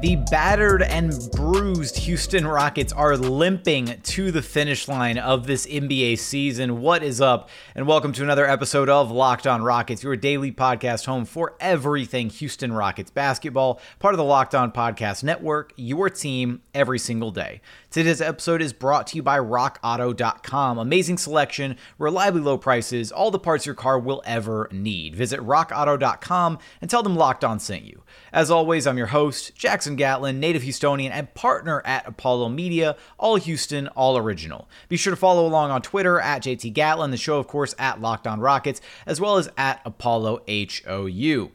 The battered and bruised Houston Rockets are limping to the finish line of this NBA season. What is up? And welcome to another episode of Locked On Rockets, your daily podcast home for everything Houston Rockets basketball, part of the Locked On Podcast Network, your team every single day. Today's episode is brought to you by RockAuto.com. Amazing selection, reliably low prices, all the parts your car will ever need. Visit RockAuto.com and tell them Locked On sent you. As always, I'm your host, Jackson Gatlin, native Houstonian and partner at Apollo Media, all Houston, all original. Be sure to follow along on Twitter at JT Gatlin, the show, of course, at Locked On Rockets, as well as at Apollo HOU.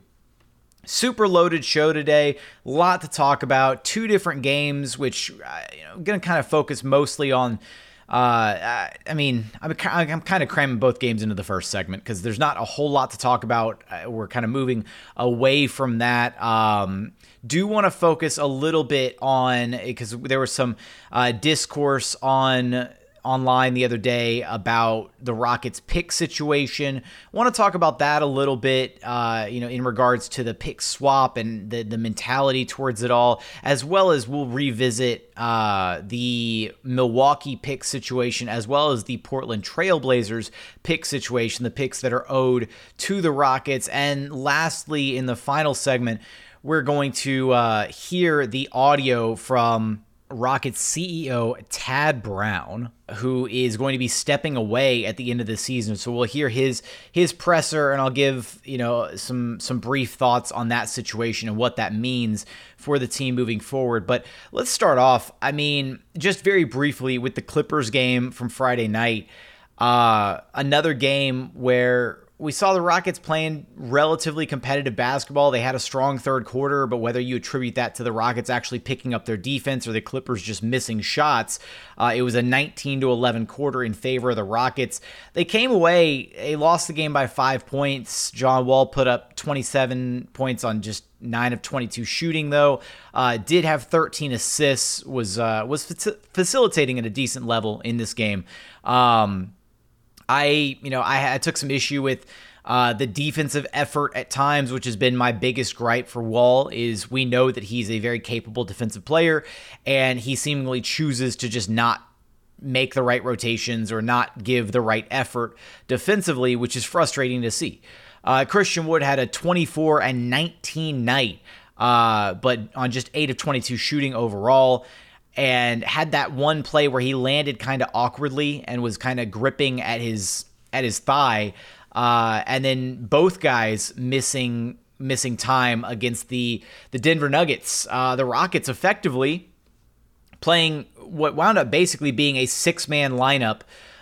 Super loaded show today. A lot to talk about. Two different games, which uh, you know, I'm going to kind of focus mostly on. Uh, I mean, I'm, I'm kind of cramming both games into the first segment because there's not a whole lot to talk about. Uh, we're kind of moving away from that. Um, do want to focus a little bit on because there was some uh, discourse on online the other day about the Rockets pick situation. Want to talk about that a little bit, uh, you know, in regards to the pick swap and the, the mentality towards it all, as well as we'll revisit uh, the Milwaukee pick situation, as well as the Portland Trailblazers pick situation, the picks that are owed to the Rockets. And lastly, in the final segment, we're going to uh, hear the audio from Rockets CEO Tad Brown, who is going to be stepping away at the end of the season. So we'll hear his his presser, and I'll give you know some some brief thoughts on that situation and what that means for the team moving forward. But let's start off. I mean, just very briefly with the Clippers game from Friday night. Uh, another game where we saw the Rockets playing relatively competitive basketball. They had a strong third quarter, but whether you attribute that to the Rockets actually picking up their defense or the Clippers just missing shots, uh, it was a 19 to 11 quarter in favor of the Rockets. They came away, they lost the game by five points. John Wall put up 27 points on just nine of 22 shooting though. Uh, did have 13 assists, was uh, was facilitating at a decent level in this game. Um, I, you know, I, I took some issue with uh, the defensive effort at times, which has been my biggest gripe for Wall, is we know that he's a very capable defensive player, and he seemingly chooses to just not make the right rotations or not give the right effort defensively, which is frustrating to see. Uh, Christian Wood had a 24 and 19 night, uh, but on just 8 of 22 shooting overall and had that one play where he landed kind of awkwardly and was kind of gripping at his at his thigh, uh, and then both guys missing missing time against the the Denver Nuggets. Uh, the Rockets effectively playing what wound up basically being a six man lineup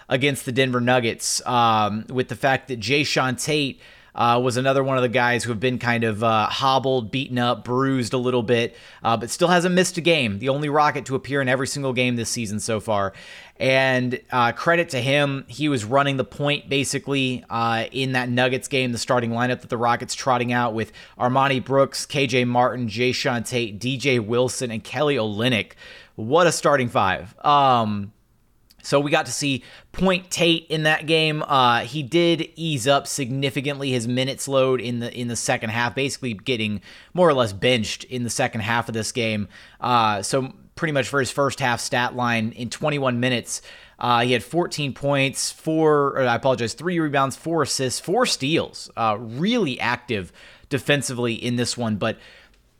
against the Denver Nuggets, um, with the fact that Jae'Sean Tate uh, was another one of the guys who have been kind of uh, hobbled, beaten up, bruised a little bit, uh, but still hasn't missed a game. The only Rocket to appear in every single game this season so far. And uh, credit to him, he was running the point basically uh, in that Nuggets game, the starting lineup that the Rockets trotting out with Armoni Brooks, KJ Martin, Jae'Sean Tate, DJ Wilson, and Kelly Olynyk. What a starting five. Um, so we got to see Point Tate in that game. Uh, he did ease up significantly his minutes load in the in the second half, basically getting more or less benched in the second half of this game. Uh, so pretty much for his first half stat line in 21 minutes, uh, he had 14 points, four. I apologize, three rebounds, four assists, four steals. Uh, really active defensively in this one. But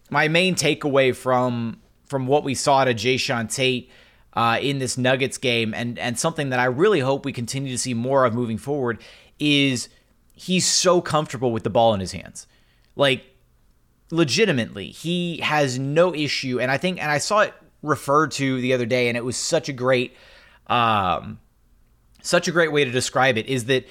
my main takeaway from from what we saw to Jae'Sean Tate uh, in this Nuggets game, and and something that I really hope we continue to see more of moving forward is he's so comfortable with the ball in his hands, like legitimately, he has no issue. And I think, and I saw it referred to the other day, and it was such a great, um, such a great way to describe it is that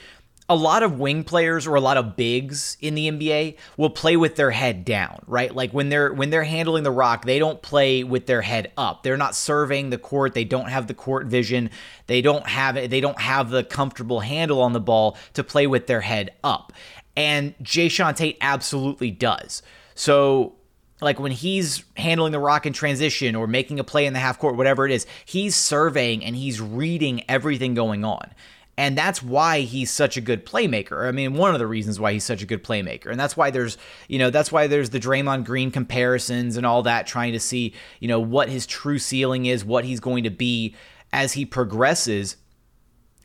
a lot of wing players or a lot of bigs in the NBA will play with their head down, right? Like when they're when they're handling the rock, they don't play with their head up. They're not surveying the court. They don't have the court vision. They don't have they don't have the comfortable handle on the ball to play with their head up. And Jae'Sean Tate absolutely does. So like when he's handling the rock in transition or making a play in the half court, whatever it is, he's surveying and he's reading everything going on. And that's why he's such a good playmaker. I mean, one of the reasons why he's such a good playmaker. And that's why there's, you know, that's why there's the Draymond Green comparisons and all that, trying to see, you know, what his true ceiling is, what he's going to be as he progresses.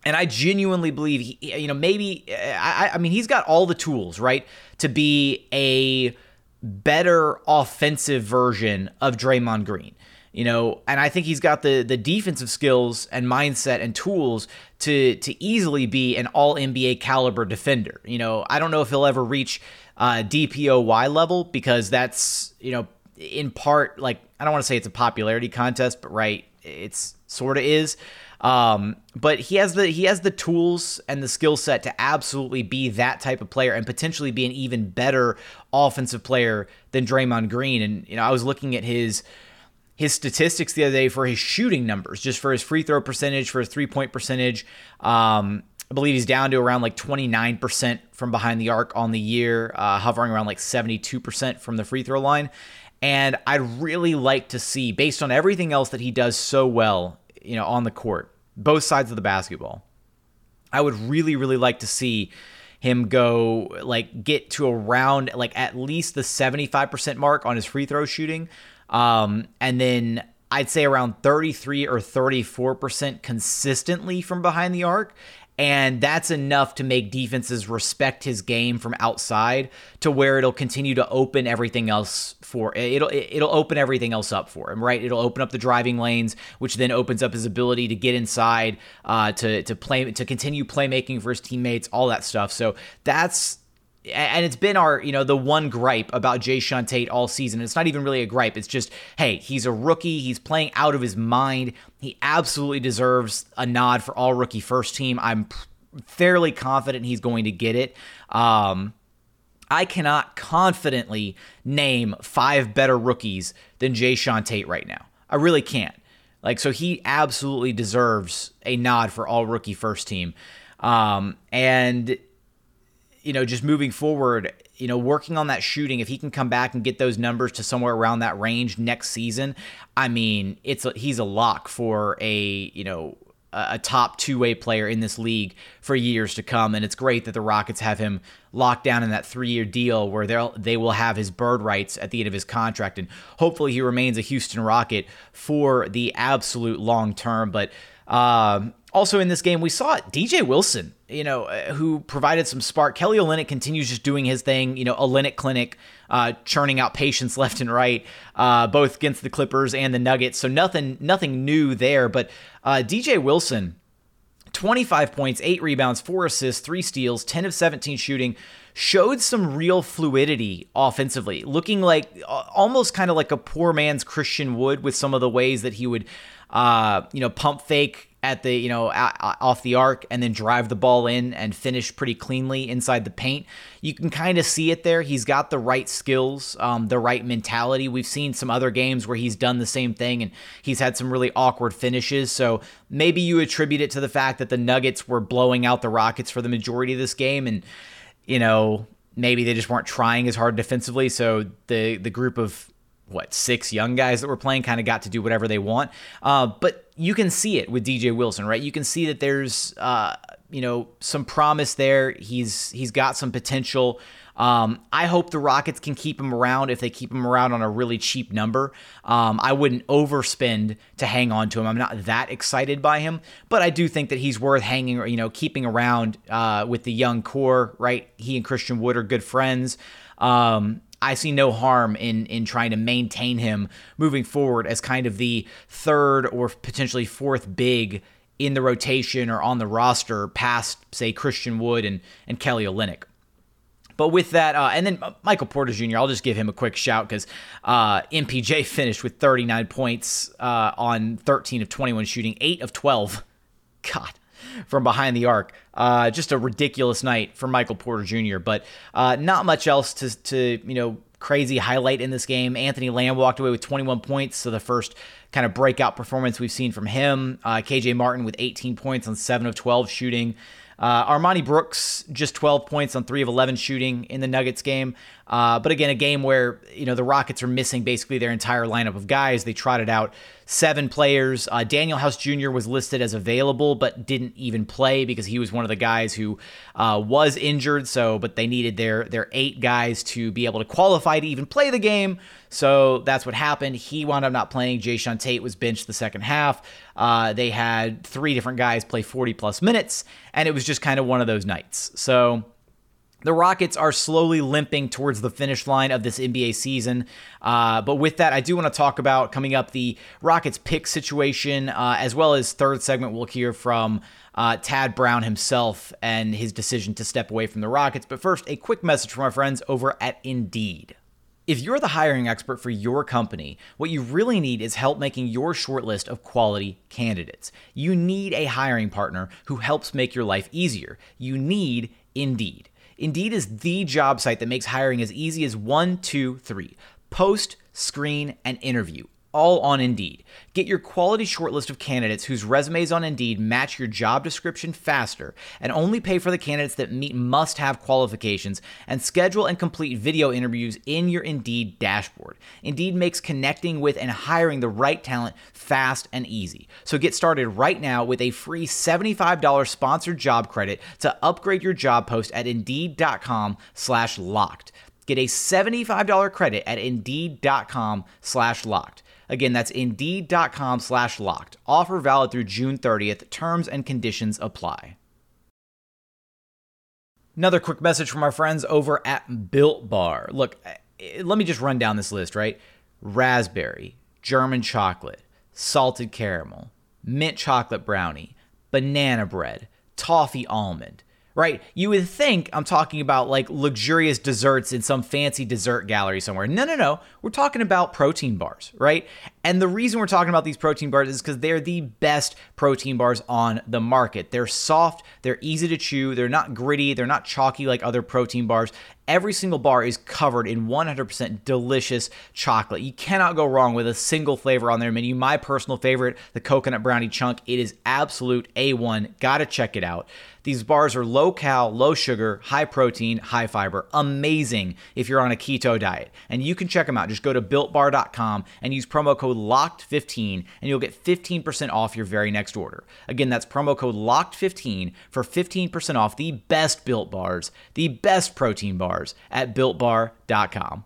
And I genuinely believe, he, you know, maybe, I, I mean, he's got all the tools, right, to be a better offensive version of Draymond Green you know, and I think he's got the the defensive skills and mindset and tools to to easily be an all NBA caliber defender. You know, I don't know if he'll ever reach uh, DPOY level because that's you know in part like I don't want to say it's a popularity contest, but right, it's sort of is. Um, but he has the he has the tools and the skill set to absolutely be that type of player and potentially be an even better offensive player than Draymond Green. And you know, I was looking at his his statistics the other day for his shooting numbers, just for his free throw percentage, for his three point percentage. Um, I believe he's down to around like 29% from behind the arc on the year, uh, hovering around like 72% from the free throw line. And I'd really like to see, based on everything else that he does so well, you know, on the court, both sides of the basketball, I would really, really like to see him go like get to around like at least the 75% mark on his free throw shooting. Um, and then I'd say around 33 or 34% consistently from behind the arc. And that's enough to make defenses respect his game from outside to where it'll continue to open everything else for it'll it'll open everything else up for him, right? It'll open up the driving lanes, which then opens up his ability to get inside, uh, to to play to continue playmaking for his teammates, all that stuff. So that's and it's been our, you know, the one gripe about Jae'Sean Tate all season. It's not even really a gripe. It's just, hey, he's a rookie. He's playing out of his mind. He absolutely deserves a nod for all rookie first team. I'm fairly confident he's going to get it. Um, I cannot confidently name five better rookies than Jae'Sean Tate right now. I really can't. Like, so he absolutely deserves a nod for all rookie first team. Um, and you know, just moving forward, you know, working on that shooting, if he can come back and get those numbers to somewhere around that range next season, I mean, it's a, he's a lock for a, you know, a top two-way player in this league for years to come. And it's great that the Rockets have him locked down in that 3-year deal where they'll they will have his bird rights at the end of his contract. And hopefully he remains a Houston Rocket for the absolute long term. But um, also in this game, we saw DJ Wilson, you know, uh, who provided some spark. Kelly Olynyk continues just doing his thing, you know, Olynyk Clinic, uh, churning out patients left and right, uh, both against the Clippers and the Nuggets. So nothing, nothing new there. But uh, DJ Wilson, 25 points, eight rebounds, four assists, three steals, 10 of 17 shooting, showed some real fluidity offensively, looking like uh, almost kind of like a poor man's Christian Wood with some of the ways that he would, uh, you know, pump fake at the you know off the arc and then drive the ball in and finish pretty cleanly inside the paint. You can kind of see it there. He's got the right skills, um, the right mentality. We've seen some other games where he's done the same thing and he's had some really awkward finishes. So maybe you attribute it to the fact that the Nuggets were blowing out the Rockets for the majority of this game and you know maybe they just weren't trying as hard defensively. So the the group of what six young guys that were playing kind of got to do whatever they want. Uh, but you can see it with DJ Wilson, right? You can see that there's uh, you know some promise there. He's he's got some potential. Um, I hope the Rockets can keep him around if they keep him around on a really cheap number. Um, I wouldn't overspend to hang on to him. I'm not that excited by him, but I do think that he's worth hanging, you know, keeping around uh, with the young core, right? He and Christian Wood are good friends. Um, I see no harm in in trying to maintain him moving forward as kind of the third or potentially fourth big in the rotation or on the roster past say Christian Wood and and Kelly Olynyk. But with that, uh, and then Michael Porter Jr., I'll just give him a quick shout because uh, MPJ finished with 39 points uh, on 13 of 21 shooting, 8 of 12. God, from behind the arc. Uh, just a ridiculous night for Michael Porter Jr. But uh, not much else to to you know crazy highlight in this game. Anthony Lamb walked away with 21 points, so the first kind of breakout performance we've seen from him. Uh, KJ Martin with 18 points on 7 of 12 shooting. Uh, Armoni Brooks just 12 points on 3 of 11 shooting in the Nuggets game. Uh, but again, a game where you know the Rockets are missing basically their entire lineup of guys. They trotted out seven players. Uh, Danuel House Jr. was listed as available, but didn't even play because he was one of the guys who uh, was injured. So, but they needed their their eight guys to be able to qualify to even play the game. So that's what happened. He wound up not playing. Jae'Sean Tate was benched the second half. Uh, they had three different guys play 40 plus minutes, and it was just kind of one of those nights. So the Rockets are slowly limping towards the finish line of this NBA season. Uh, but with that, I do want to talk about coming up the Rockets pick situation, uh, as well as third segment, we'll hear from uh, Tad Brown himself and his decision to step away from the Rockets. But first, a quick message from our friends over at Indeed. If you're the hiring expert for your company, what you really need is help making your shortlist of quality candidates. You need a hiring partner who helps make your life easier. You need Indeed. Indeed is the job site that makes hiring as easy as one, two, three. Post, screen, and interview all on Indeed. Get your quality shortlist of candidates whose resumes on Indeed match your job description faster and only pay for the candidates that meet must have qualifications and schedule and complete video interviews in your Indeed dashboard. Indeed makes connecting with and hiring the right talent fast and easy. So get started right now with a free $75 sponsored job credit to upgrade your job post at indeed.com slash locked. Get a $75 credit at indeed.com slash locked. Again, that's indeed.com slash locked. Offer valid through June 30th. Terms and conditions apply. Another quick message from our friends over at Built Bar. Look, eh, let me just run down this list, right? Raspberry, German chocolate, salted caramel, mint chocolate brownie, banana bread, toffee almond right? You would think I'm talking about like luxurious desserts in some fancy dessert gallery somewhere. No, no, no. We're talking about protein bars, right? And the reason we're talking about these protein bars is because they're the best protein bars on the market. They're soft, they're easy to chew, they're not gritty, they're not chalky like other protein bars. Every single bar is covered in 100% delicious chocolate. You cannot go wrong with a single flavor on their menu. My personal favorite, the coconut brownie chunk, it is absolute A1. Gotta check it out. These bars are low cal, low sugar, high protein, high fiber. Amazing if you're on a keto diet. And you can check them out. Just go to builtbar.com and use promo code LOCKED15 and you'll get 15% off your very next order. Again, that's promo code LOCKED15 for 15% off the best built bars, the best protein bars at builtbar.com.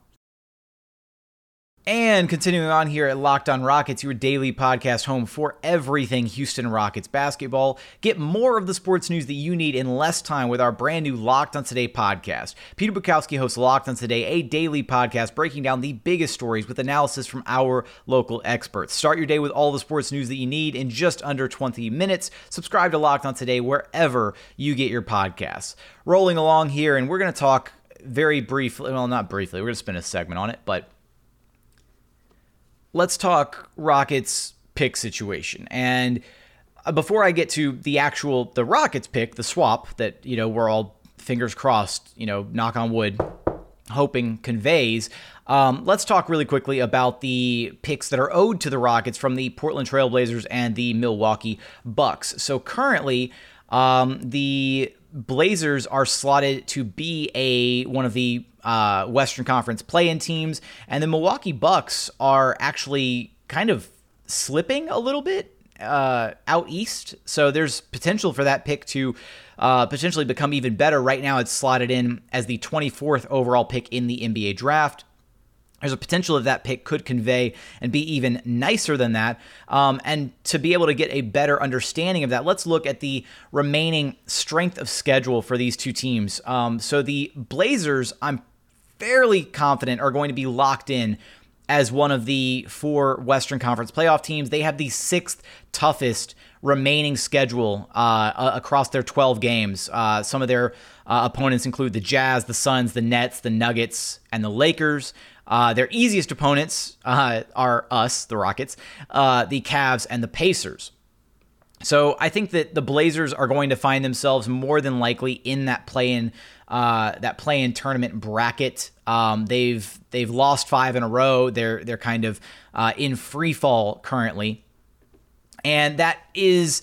And continuing on here at Locked On Rockets, your daily podcast home for everything Houston Rockets basketball. Get more of the sports news that you need in less time with our brand new Locked On Today podcast. Peter Bukowski hosts Locked On Today, a daily podcast breaking down the biggest stories with analysis from our local experts. Start your day with all the sports news that you need in just under 20 minutes. Subscribe to Locked On Today wherever you get your podcasts. Rolling along here, and we're going to talk very briefly, well, not briefly, we're going to spend a segment on it, but let's talk Rockets pick situation. And uh, before I get to the actual the Rockets pick, the swap that you know we're all fingers crossed, you know, knock on wood, hoping conveys. Um, let's talk really quickly about the picks that are owed to the Rockets from the Portland Trailblazers and the Milwaukee Bucks. So currently, um, the Blazers are slotted to be a one of the uh, Western Conference play-in teams, and the Milwaukee Bucks are actually kind of slipping a little bit uh, out east. So there's potential for that pick to uh, potentially become even better. Right now, it's slotted in as the 24th overall pick in the NBA draft there's a potential that that pick could convey and be even nicer than that. Um, and to be able to get a better understanding of that, let's look at the remaining strength of schedule for these two teams. Um, so the Blazers, I'm fairly confident, are going to be locked in as one of the four Western Conference playoff teams. They have the sixth toughest remaining schedule uh, across their 12 games. Uh, some of their uh, opponents include the Jazz, the Suns, the Nets, the Nuggets, and the Lakers. Uh, their easiest opponents uh, are us, the Rockets, uh, the Cavs, and the Pacers. So I think that the Blazers are going to find themselves more than likely in that play-in uh, that play-in tournament bracket. Um, they've they've lost five in a row. They're they're kind of uh, in free fall currently, and that is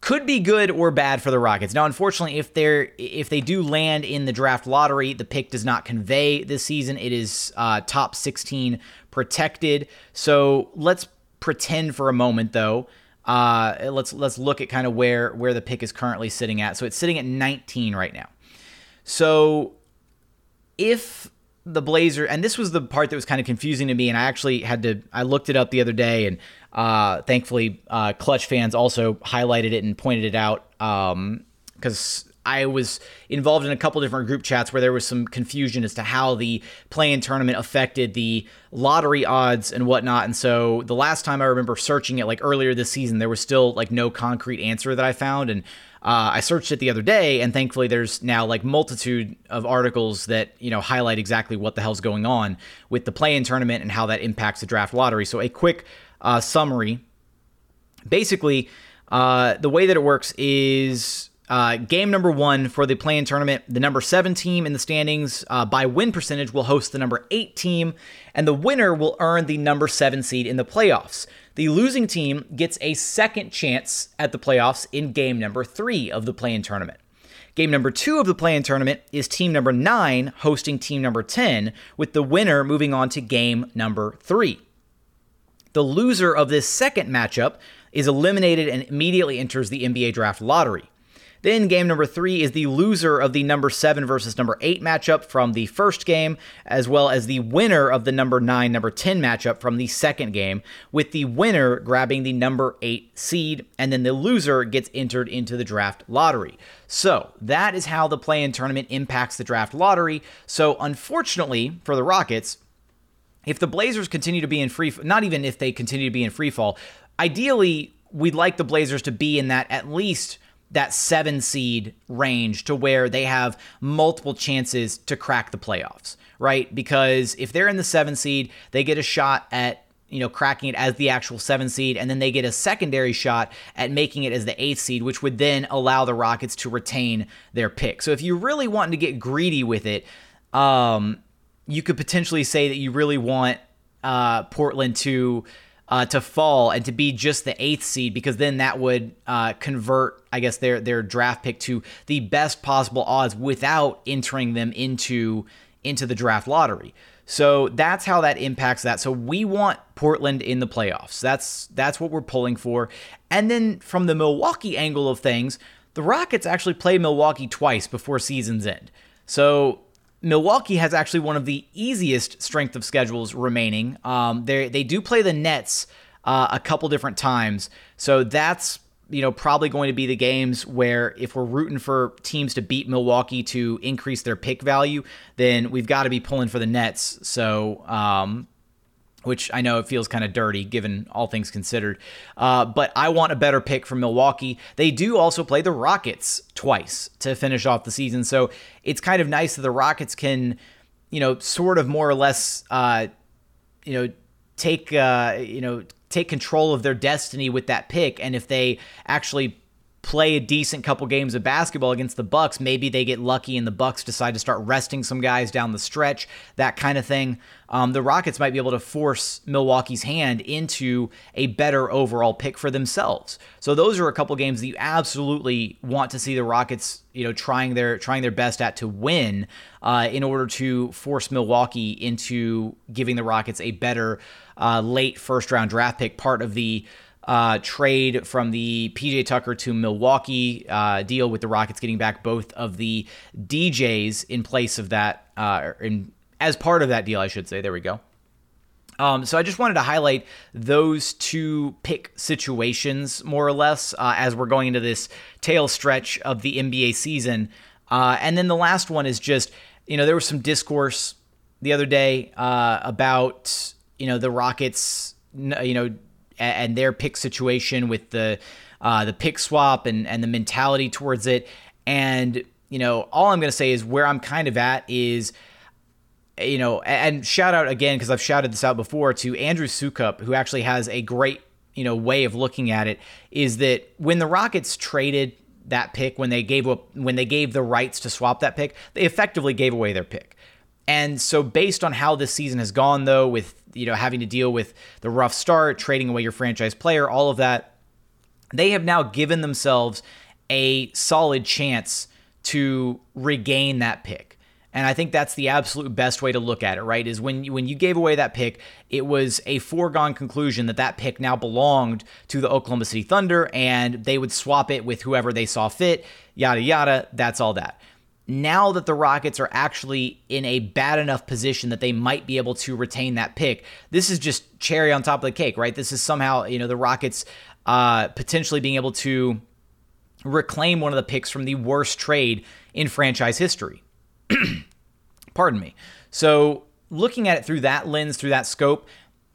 could be good or bad for the Rockets. Now, unfortunately, if they're if they do land in the draft lottery, the pick does not convey this season. It is uh, top 16 protected. So let's pretend for a moment, though. Uh, let's let's look at kind of where where the pick is currently sitting at. So it's sitting at 19 right now. So if the Blazer, and this was the part that was kind of confusing to me, and I actually had to I looked it up the other day, and uh, thankfully, uh, Clutch fans also highlighted it and pointed it out because um, I was involved in a couple different group chats where there was some confusion as to how the play-in tournament affected the lottery odds and whatnot. And so the last time I remember searching it, like earlier this season, there was still like no concrete answer that I found, and uh, I searched it the other day, and thankfully, there's now like multitude of articles that you know highlight exactly what the hell's going on with the play-in tournament and how that impacts the draft lottery. So a quick uh, summary. Basically, uh, the way that it works is uh, game number one for the play-in tournament. The number seven team in the standings uh, by win percentage will host the number eight team, and the winner will earn the number seven seed in the playoffs. The losing team gets a second chance at the playoffs in game number three of the play-in tournament. Game number two of the play in tournament is team number nine hosting team number 10, with the winner moving on to game number three. The loser of this second matchup is eliminated and immediately enters the NBA draft lottery. Then game number three is the loser of the number seven versus number eight matchup from the first game, as well as the winner of the number nine, number 10 matchup from the second game, with the winner grabbing the number eight seed, and then the loser gets entered into the draft lottery. So that is how the play in tournament impacts the draft lottery. So unfortunately for the Rockets, if the Blazers continue to be in free, not even if they continue to be in free fall, ideally we'd like the Blazers to be in that at least that seven seed range to where they have multiple chances to crack the playoffs, right? Because if they're in the seven seed, they get a shot at you know cracking it as the actual seven seed, and then they get a secondary shot at making it as the eighth seed, which would then allow the Rockets to retain their pick. So if you really want to get greedy with it, um, you could potentially say that you really want uh, Portland to uh, to fall and to be just the eighth seed because then that would uh, convert, I guess, their their draft pick to the best possible odds without entering them into into the draft lottery. So that's how that impacts that. So we want Portland in the playoffs. That's that's what we're pulling for. And then from the Milwaukee angle of things, the Rockets actually play Milwaukee twice before season's end. So Milwaukee has actually one of the easiest strength of schedules remaining. Um, they they do play the Nets uh, a couple different times, so that's you know probably going to be the games where if we're rooting for teams to beat Milwaukee to increase their pick value, then we've got to be pulling for the Nets. So um, which I know it feels kind of dirty given all things considered. Uh, but I want a better pick from Milwaukee. They do also play the Rockets twice to finish off the season. So it's kind of nice that the Rockets can, you know, sort of more or less, uh, you know, take, uh, you know, take control of their destiny with that pick. And if they actually play a decent couple games of basketball against the Bucks, maybe they get lucky and the Bucks decide to start resting some guys down the stretch, that kind of thing. Um, the Rockets might be able to force Milwaukee's hand into a better overall pick for themselves. So those are a couple games that you absolutely want to see the Rockets, you know, trying their trying their best at to win uh, in order to force Milwaukee into giving the Rockets a better uh, late first round draft pick, part of the uh, trade from the PJ Tucker to Milwaukee uh, deal with the Rockets getting back both of the DJs in place of that, uh, in as part of that deal, I should say. There we go. Um, so I just wanted to highlight those two pick situations more or less uh, as we're going into this tail stretch of the NBA season. Uh, and then the last one is just, you know, there was some discourse the other day uh, about, you know, the Rockets, you know, and their pick situation with the uh, the pick swap and and the mentality towards it. And you know, all I'm going to say is where I'm kind of at is you know, and shout out again because I've shouted this out before to Andrew Sukup, who actually has a great you know way of looking at it is that when the Rockets traded that pick when they gave up when they gave the rights to swap that pick, they effectively gave away their pick. And so based on how this season has gone though with you know having to deal with the rough start, trading away your franchise player, all of that, they have now given themselves a solid chance to regain that pick. And I think that's the absolute best way to look at it, right? Is when you, when you gave away that pick, it was a foregone conclusion that that pick now belonged to the Oklahoma City Thunder and they would swap it with whoever they saw fit, yada yada, that's all that. Now that the Rockets are actually in a bad enough position that they might be able to retain that pick, this is just cherry on top of the cake, right? This is somehow, you know, the Rockets uh, potentially being able to reclaim one of the picks from the worst trade in franchise history. Pardon me. So, looking at it through that lens, through that scope,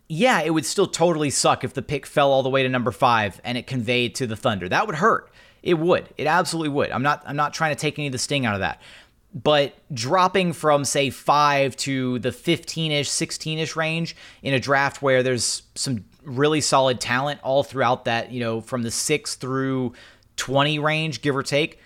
yeah, it would still totally suck if the pick fell all the way to number five and it conveyed to the Thunder. That would hurt. It would. It absolutely would. I'm not. I'm not trying to take any of the sting out of that. But dropping from say five to the 15ish, 16ish range in a draft where there's some really solid talent all throughout that, you know, from the six through 20 range, give or take,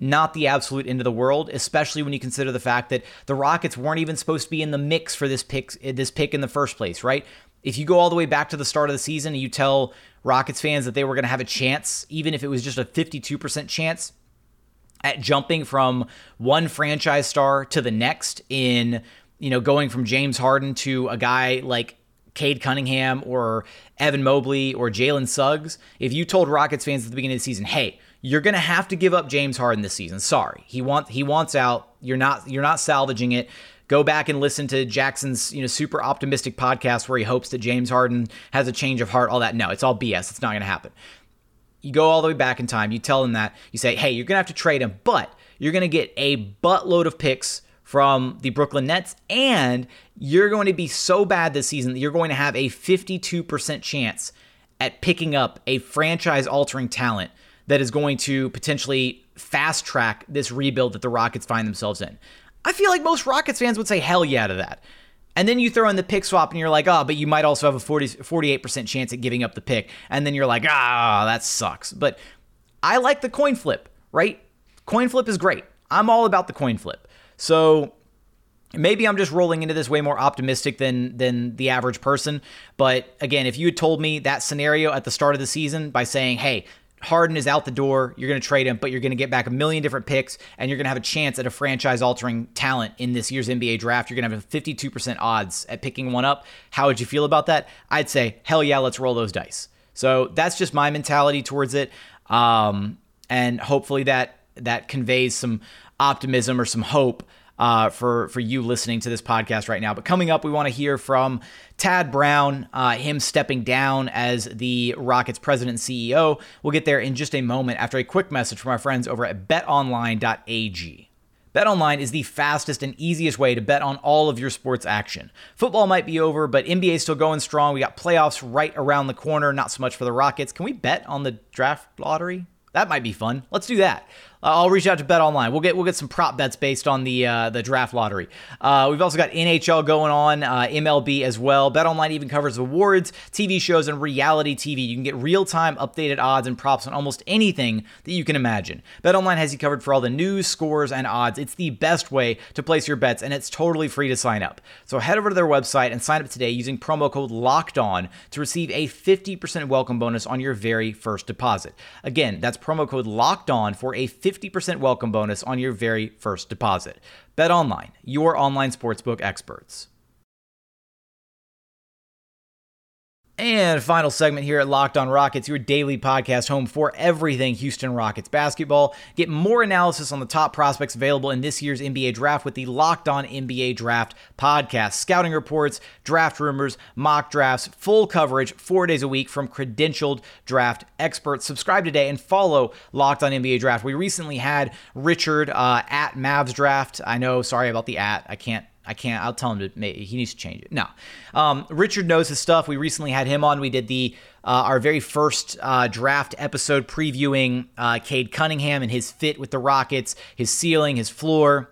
not the absolute end of the world, especially when you consider the fact that the Rockets weren't even supposed to be in the mix for this pick this pick in the first place, right? If you go all the way back to the start of the season and you tell Rockets fans that they were going to have a chance, even if it was just a 52% chance at jumping from one franchise star to the next in, you know, going from James Harden to a guy like Cade Cunningham or Evan Mobley or Jalen Suggs, if you told Rockets fans at the beginning of the season, hey, you're gonna have to give up James Harden this season. Sorry, he wants he wants out. You're not you're not salvaging it. Go back and listen to Jackson's you know super optimistic podcast where he hopes that James Harden has a change of heart. All that no, it's all BS. It's not gonna happen. You go all the way back in time. You tell him that you say, hey, you're gonna have to trade him, but you're gonna get a buttload of picks from the Brooklyn Nets, and you're going to be so bad this season that you're going to have a 52% chance at picking up a franchise altering talent that is going to potentially fast track this rebuild that the Rockets find themselves in. I feel like most Rockets fans would say hell yeah to that. And then you throw in the pick swap and you're like, oh, but you might also have a 40, 48% chance at giving up the pick. And then you're like, ah, that sucks. But I like the coin flip, right? Coin flip is great. I'm all about the coin flip. So maybe I'm just rolling into this way more optimistic than than the average person. But again, if you had told me that scenario at the start of the season by saying, hey, Harden is out the door. You're going to trade him, but you're going to get back a million different picks, and you're going to have a chance at a franchise altering talent in this year's NBA draft. You're going to have a 52% odds at picking one up. How would you feel about that? I'd say, hell yeah, let's roll those dice. So that's just my mentality towards it. Um, and hopefully that that conveys some optimism or some hope uh, for for you listening to this podcast right now. But coming up, we want to hear from Tad Brown, uh, him stepping down as the Rockets president and CEO. We'll get there in just a moment after a quick message from our friends over at BetOnline.ag. BetOnline is the fastest and easiest way to bet on all of your sports action. Football might be over, but NBA is still going strong. We got playoffs right around the corner. Not so much for the Rockets. Can we bet on the draft lottery? That might be fun. Let's do that. Uh, I'll reach out to Bet Online. We'll get we'll get some prop bets based on the uh, the draft lottery. Uh, we've also got NHL going on, uh, MLB as well. Bet Online even covers awards, TV shows, and reality TV. You can get real time updated odds and props on almost anything that you can imagine. Bet Online has you covered for all the news, scores, and odds. It's the best way to place your bets, and it's totally free to sign up. So head over to their website and sign up today using promo code Locked On to receive a 50% welcome bonus on your very first deposit. Again, that's promo code Locked On for a 50 50% welcome bonus on your very first deposit. Bet online, your online sportsbook experts. And final segment here at Locked On Rockets, your daily podcast home for everything Houston Rockets basketball. Get more analysis on the top prospects available in this year's NBA draft with the Locked On NBA Draft podcast. Scouting reports, draft rumors, mock drafts, full coverage four days a week from credentialed draft experts. Subscribe today and follow Locked On NBA Draft. We recently had Richard uh, at Mavs Draft. I know, sorry about the at. I can't I can't. I'll tell him to. Maybe, he needs to change it. No, um, Richard knows his stuff. We recently had him on. We did the uh, our very first uh, draft episode previewing uh, Cade Cunningham and his fit with the Rockets, his ceiling, his floor.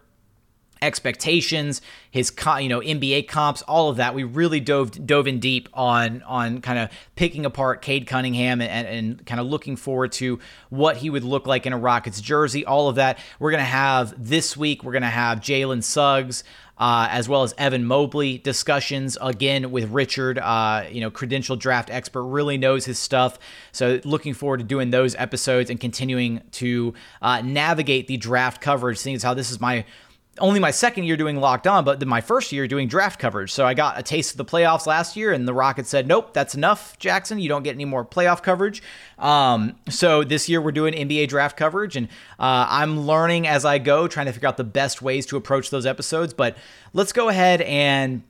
expectations, his you know NBA comps, all of that. We really dove dove in deep on on kind of picking apart Cade Cunningham and, and, and kind of looking forward to what he would look like in a Rockets jersey. All of that. We're gonna have this week. We're gonna have Jalen Suggs uh, as well as Evan Mobley discussions again with Richard, uh, you know, credential draft expert, really knows his stuff. So looking forward to doing those episodes and continuing to uh, navigate the draft coverage, seeing as how this is my only my second year doing locked on, but my first year doing draft coverage. So I got a taste of the playoffs last year, and the Rockets said, "Nope, that's enough, Jackson. You don't get any more playoff coverage." Um, so this year we're doing NBA draft coverage, and uh, I'm learning as I go, trying to figure out the best ways to approach those episodes. But let's go ahead and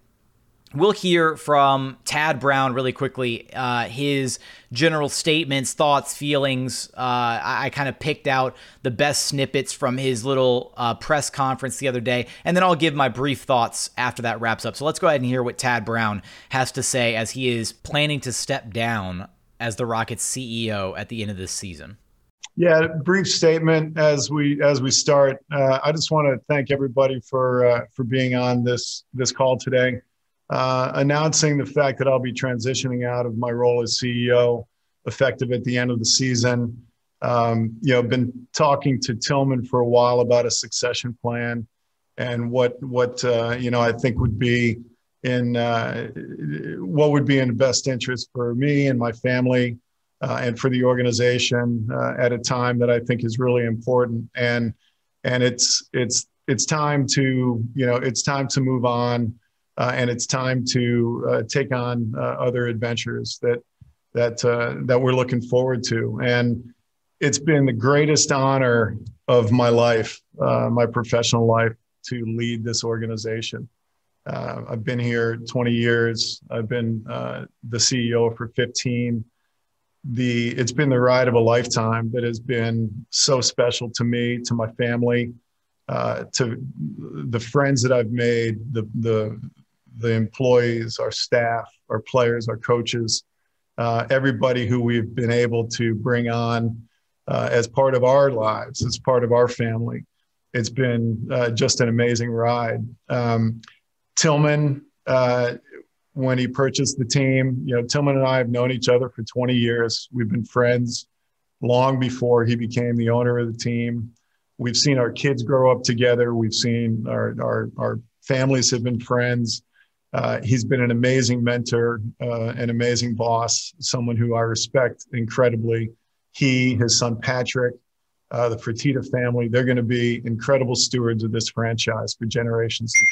We'll hear from Tad Brown really quickly. Uh, his general statements, thoughts, feelings. Uh, I, I kind of picked out the best snippets from his little uh, press conference the other day, and then I'll give my brief thoughts after that wraps up. So let's go ahead and hear what Tad Brown has to say as he is planning to step down as the Rockets CEO at the end of this season. Yeah, brief statement as we as we start. Uh, I just want to thank everybody for uh, for being on this this call today uh, announcing the fact that I'll be transitioning out of my role as CEO effective at the end of the season. Um, you know, been talking to Tilman for a while about a succession plan and what what uh, you know I think would be in uh, what would be in the best interest for me and my family uh, and for the organization uh, at a time that I think is really important and and it's it's it's time to you know it's time to move on uh, and it's time to uh, take on uh, other adventures that that uh, that we're looking forward to. And it's been the greatest honor of my life, uh, my professional life, to lead this organization. Uh, I've been here 20 years. I've been the CEO for 15. The it's been the ride of a lifetime that has been so special to me, to my family, to the friends that I've made, the the the employees, our staff, our players, our coaches, uh, everybody who we've been able to bring on uh, as part of our lives, as part of our family. It's been uh, just an amazing ride. Um, Tilman, uh, when he purchased the team, you know, Tilman and I have known each other for 20 years. We've been friends long before he became the owner of the team. We've seen our kids grow up together. We've seen our, our, our families have been friends. Uh, he's been an amazing mentor, uh, an amazing boss, someone who I respect incredibly. He, his son Patrick, uh, the Fertitta family, they're going to be incredible stewards of this franchise for generations to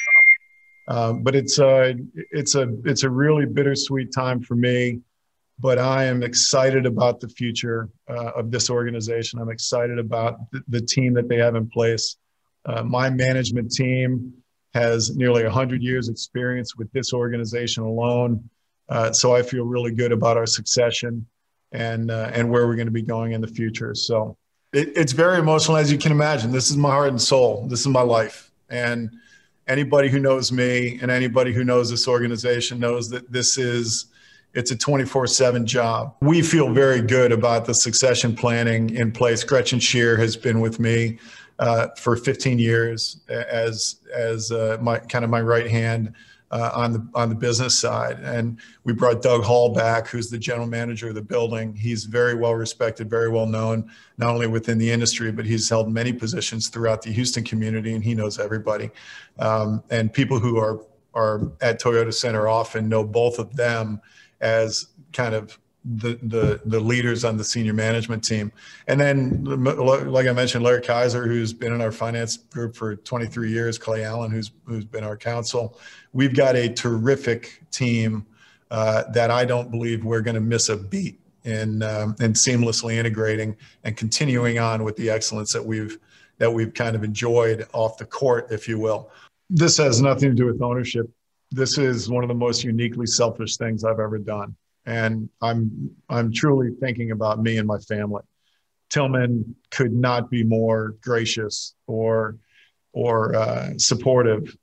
come. Um, but it's a, it's a, it's a really bittersweet time for me. But I am excited about the future uh, of this organization. I'm excited about the, the team that they have in place. Uh, my management team has nearly 100 years experience with this organization alone. Uh, so I feel really good about our succession and, uh, and where we're going to be going in the future. So it, it's very emotional, as you can imagine. This is my heart and soul. This is my life. And anybody who knows me and anybody who knows this organization knows that this is it's a 24-7 job we feel very good about the succession planning in place Gretchen Sheirr has been with me uh, for 15 years as as uh, my kind of my right hand uh, on the on the business side. And we brought Doug Hall back, who's the general manager of the building. He's very well respected, very well known, not only within the industry, but he's held many positions throughout the Houston community, and he knows everybody. Um, and people who are are at Toyota Center often know both of them as kind of the, the the leaders on the senior management team. And then, like I mentioned, Larry Kaiser, who's been in our finance group for 23 years, Clay Allen, who's who's been our counsel. We've got a terrific team uh, that I don't believe we're going to miss a beat in um, in seamlessly integrating and continuing on with the excellence that we've that we've kind of enjoyed off the court, if you will. This has nothing to do with ownership. This is one of the most uniquely selfish things I've ever done and I'm I'm truly thinking about me and my family. Tilman could not be more gracious or or uh, supportive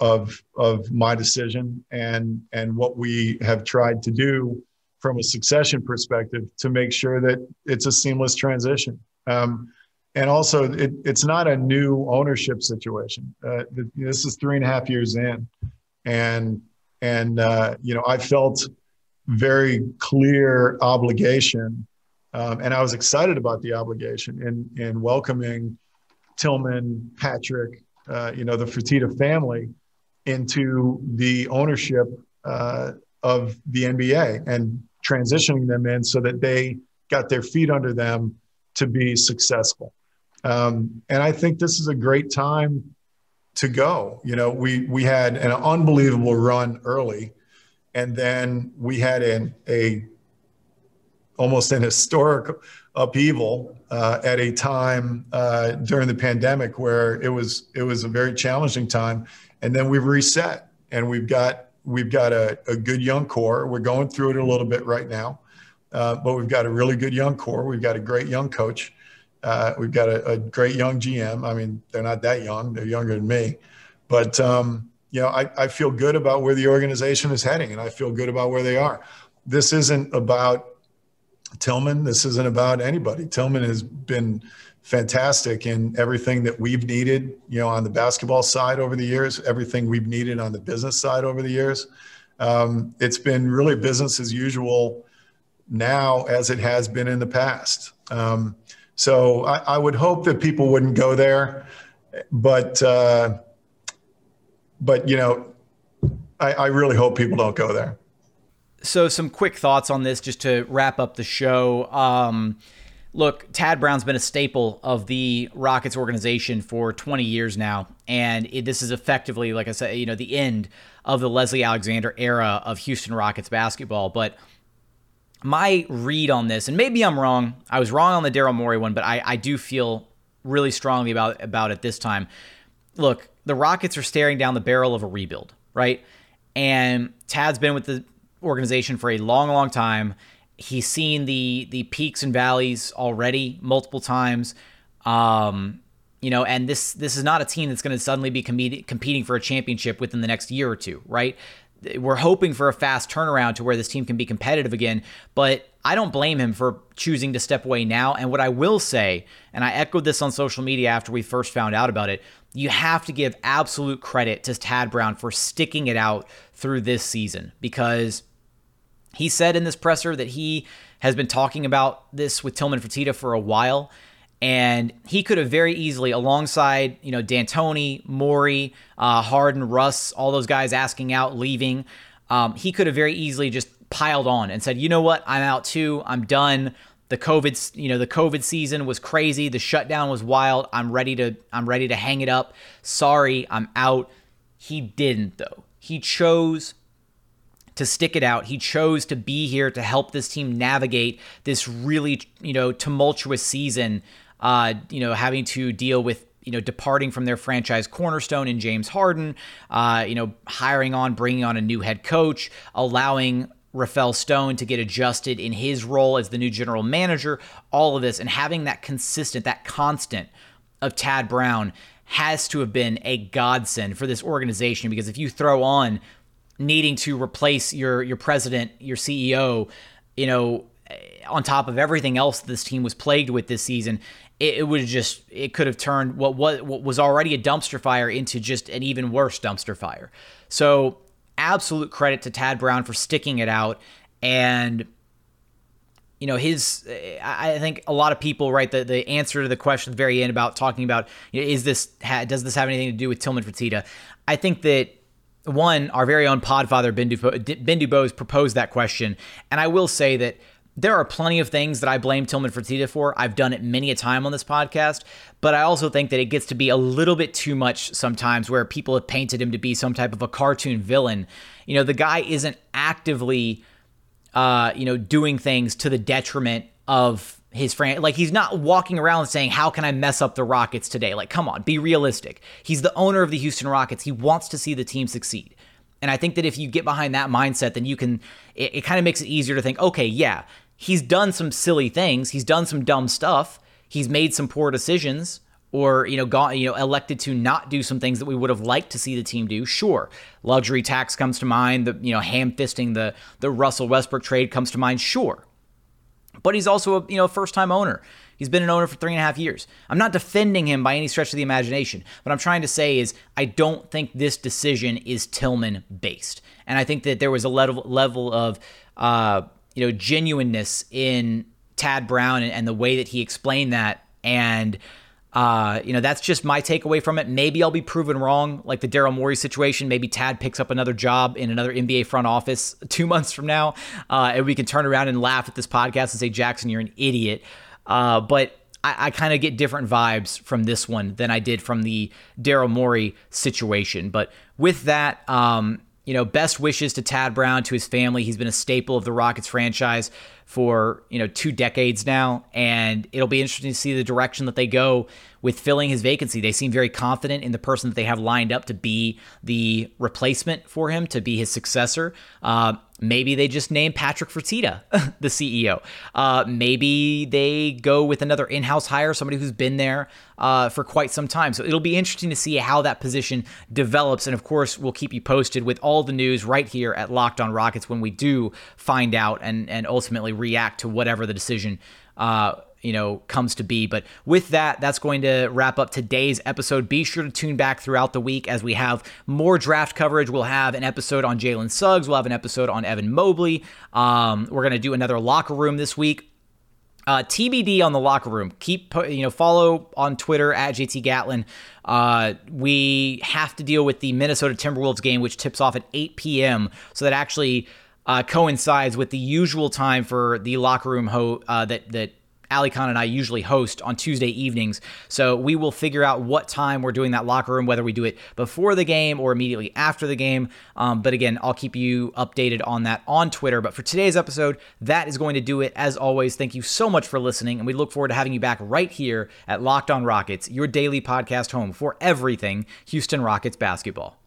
of of my decision and and what we have tried to do from a succession perspective to make sure that it's a seamless transition. Um, and also it, it's not a new ownership situation. Uh, this is three and a half years in, and and uh, you know I felt very clear obligation, um, and I was excited about the obligation in in welcoming Tilman, Patrick, uh, you know the Fertitta family into the ownership uh, of the NBA and transitioning them in so that they got their feet under them to be successful. Um, and I think this is a great time to go. You know, we we had an unbelievable run early, and then we had an a almost an historic upheaval uh, at a time uh, during the pandemic where it was it was a very challenging time, and then we've reset and we've got we've got a, a good young core. We're going through it a little bit right now, uh, but we've got a really good young core. We've got a great young coach. Uh, we've got a, a, great young GM. I mean, they're not that young; they're younger than me, but um, you know, I, I feel good about where the organization is heading, and I feel good about where they are. This isn't about Tilman. This isn't about anybody. Tilman has been fantastic in everything that we've needed, you know, on the basketball side over the years, everything we've needed on the business side over the years. Um, it's been really business as usual now as it has been in the past. Um, so I, I, would hope that people wouldn't go there, but uh, but you know, I, I really hope people don't go there. So some quick thoughts on this, just to wrap up the show. Um, look, Tad Brown's been a staple of the Rockets organization for 20 years now, and it, this is effectively, like I said, you know, the end of the Leslie Alexander era of Houston Rockets basketball. But my read on this, and maybe I'm wrong. I was wrong on the Daryl Morey one, but I, I do feel really strongly about about it this time. Look, the Rockets are staring down the barrel of a rebuild, right? And Tad's been with the organization for a long, long time. He's seen the the peaks and valleys already multiple times. Um, you know, and this this is not a team that's going to suddenly be com- competing for a championship within the next year or two, right? we're hoping for a fast turnaround to where this team can be competitive again. But I don't blame him for choosing to step away now. And what I will say, and I echoed this on social media after we first found out about it, you have to give absolute credit to Tad Brown for sticking it out through this season because he said in this presser that he has been talking about this with Tilman Fertitta for a while and he could have very easily, alongside you know D'Antoni, Morey, uh, Harden, Russ, all those guys asking out, leaving, um, he could have very easily just piled on and said, you know what, I'm out too, I'm done. The COVID, you know, the COVID season was crazy. The shutdown was wild. I'm ready to, I'm ready to hang it up. Sorry, I'm out. He didn't though. He chose to stick it out. He chose to be here to help this team navigate this really, you know, tumultuous season uh, you know, having to deal with you know departing from their franchise cornerstone in James Harden, uh, you know, hiring on, bringing on a new head coach, allowing Rafael Stone to get adjusted in his role as the new general manager, all of this, and having that consistent, that constant of Tad Brown has to have been a godsend for this organization because if you throw on needing to replace your your president, your CEO, you know, eh, on top of everything else this team was plagued with this season, it, it would just it could have turned what, what what was already a dumpster fire into just an even worse dumpster fire. So absolute credit to Tad Brown for sticking it out. And you know his i think a lot of people right the, the answer to the question at the very end about talking about you know, is this does this have anything to do with tilman fertitta? I think that one our very own podfather ben, Dubose, ben dubose proposed that question. And i will say that there are plenty of things that I blame Tilman Fertitta for. I've done it many a time on this podcast, but I also think that it gets to be a little bit too much sometimes where people have painted him to be some type of a cartoon villain. You know, the guy isn't actively, uh, you know, doing things to the detriment of his friend. Like he's not walking around saying, "How can I mess up the Rockets today?" Like, come on, be realistic. He's the owner of the Houston Rockets. He wants to see the team succeed. And I think that if you get behind that mindset, then you can, it, it kind of makes it easier to think, okay, yeah, he's done some silly things. He's done some dumb stuff. He's made some poor decisions or, you know, gone, you know, elected to not do some things that we would have liked to see the team do. Sure. Luxury tax comes to mind. The, you know, ham fisting the, the Russell Westbrook trade comes to mind. Sure. but he's also a you know first time owner. He's been an owner for three and a half years. I'm not defending him by any stretch of the imagination. What I'm trying to say is I don't think this decision is Tilman based, and I think that there was a level level of uh, you know genuineness in Tad Brown and, and the way that he explained that and. Uh, you know, that's just my takeaway from it. Maybe I'll be proven wrong, like the Daryl Morey situation. Maybe Tad picks up another job in another NBA front office two months from now, uh, and we can turn around and laugh at this podcast and say, Jackson, you're an idiot. Uh, but I, I kind of get different vibes from this one than I did from the Daryl Morey situation. But with that, um, you know, best wishes to Tad Brown, to his family. He's been a staple of the Rockets franchise for, you know, two decades now. And it'll be interesting to see the direction that they go with filling his vacancy. They seem very confident in the person that they have lined up to be the replacement for him, to be his successor. Uh, maybe they just name Patrick Fertitta the CEO. Uh, maybe they go with another in house hire, somebody who's been there uh, for quite some time. So it'll be interesting to see how that position develops. And of course, we'll keep you posted with all the news right here at Locked on Rockets when we do find out and, and ultimately react to whatever the decision uh, you know comes to be but with that that's going to wrap up today's episode be sure to tune back throughout the week as we have more draft coverage we'll have an episode on jalen suggs we'll have an episode on evan mobley um, we're going to do another locker room this week uh, TBD on the locker room. Keep you know follow on Twitter at JT Gatlin. Uh, we have to deal with the Minnesota Timberwolves game, which tips off at 8 p.m. So that actually uh, coincides with the usual time for the locker room ho- uh, that that Ali Khan and I usually host on Tuesday evenings. So we will figure out what time we're doing that locker room, whether we do it before the game or immediately after the game. Um, but again, I'll keep you updated on that on Twitter. But for today's episode, that is going to do it. As always, thank you so much for listening, and we look forward to having you back right here at Locked On Rockets, your daily podcast home for everything Houston Rockets basketball.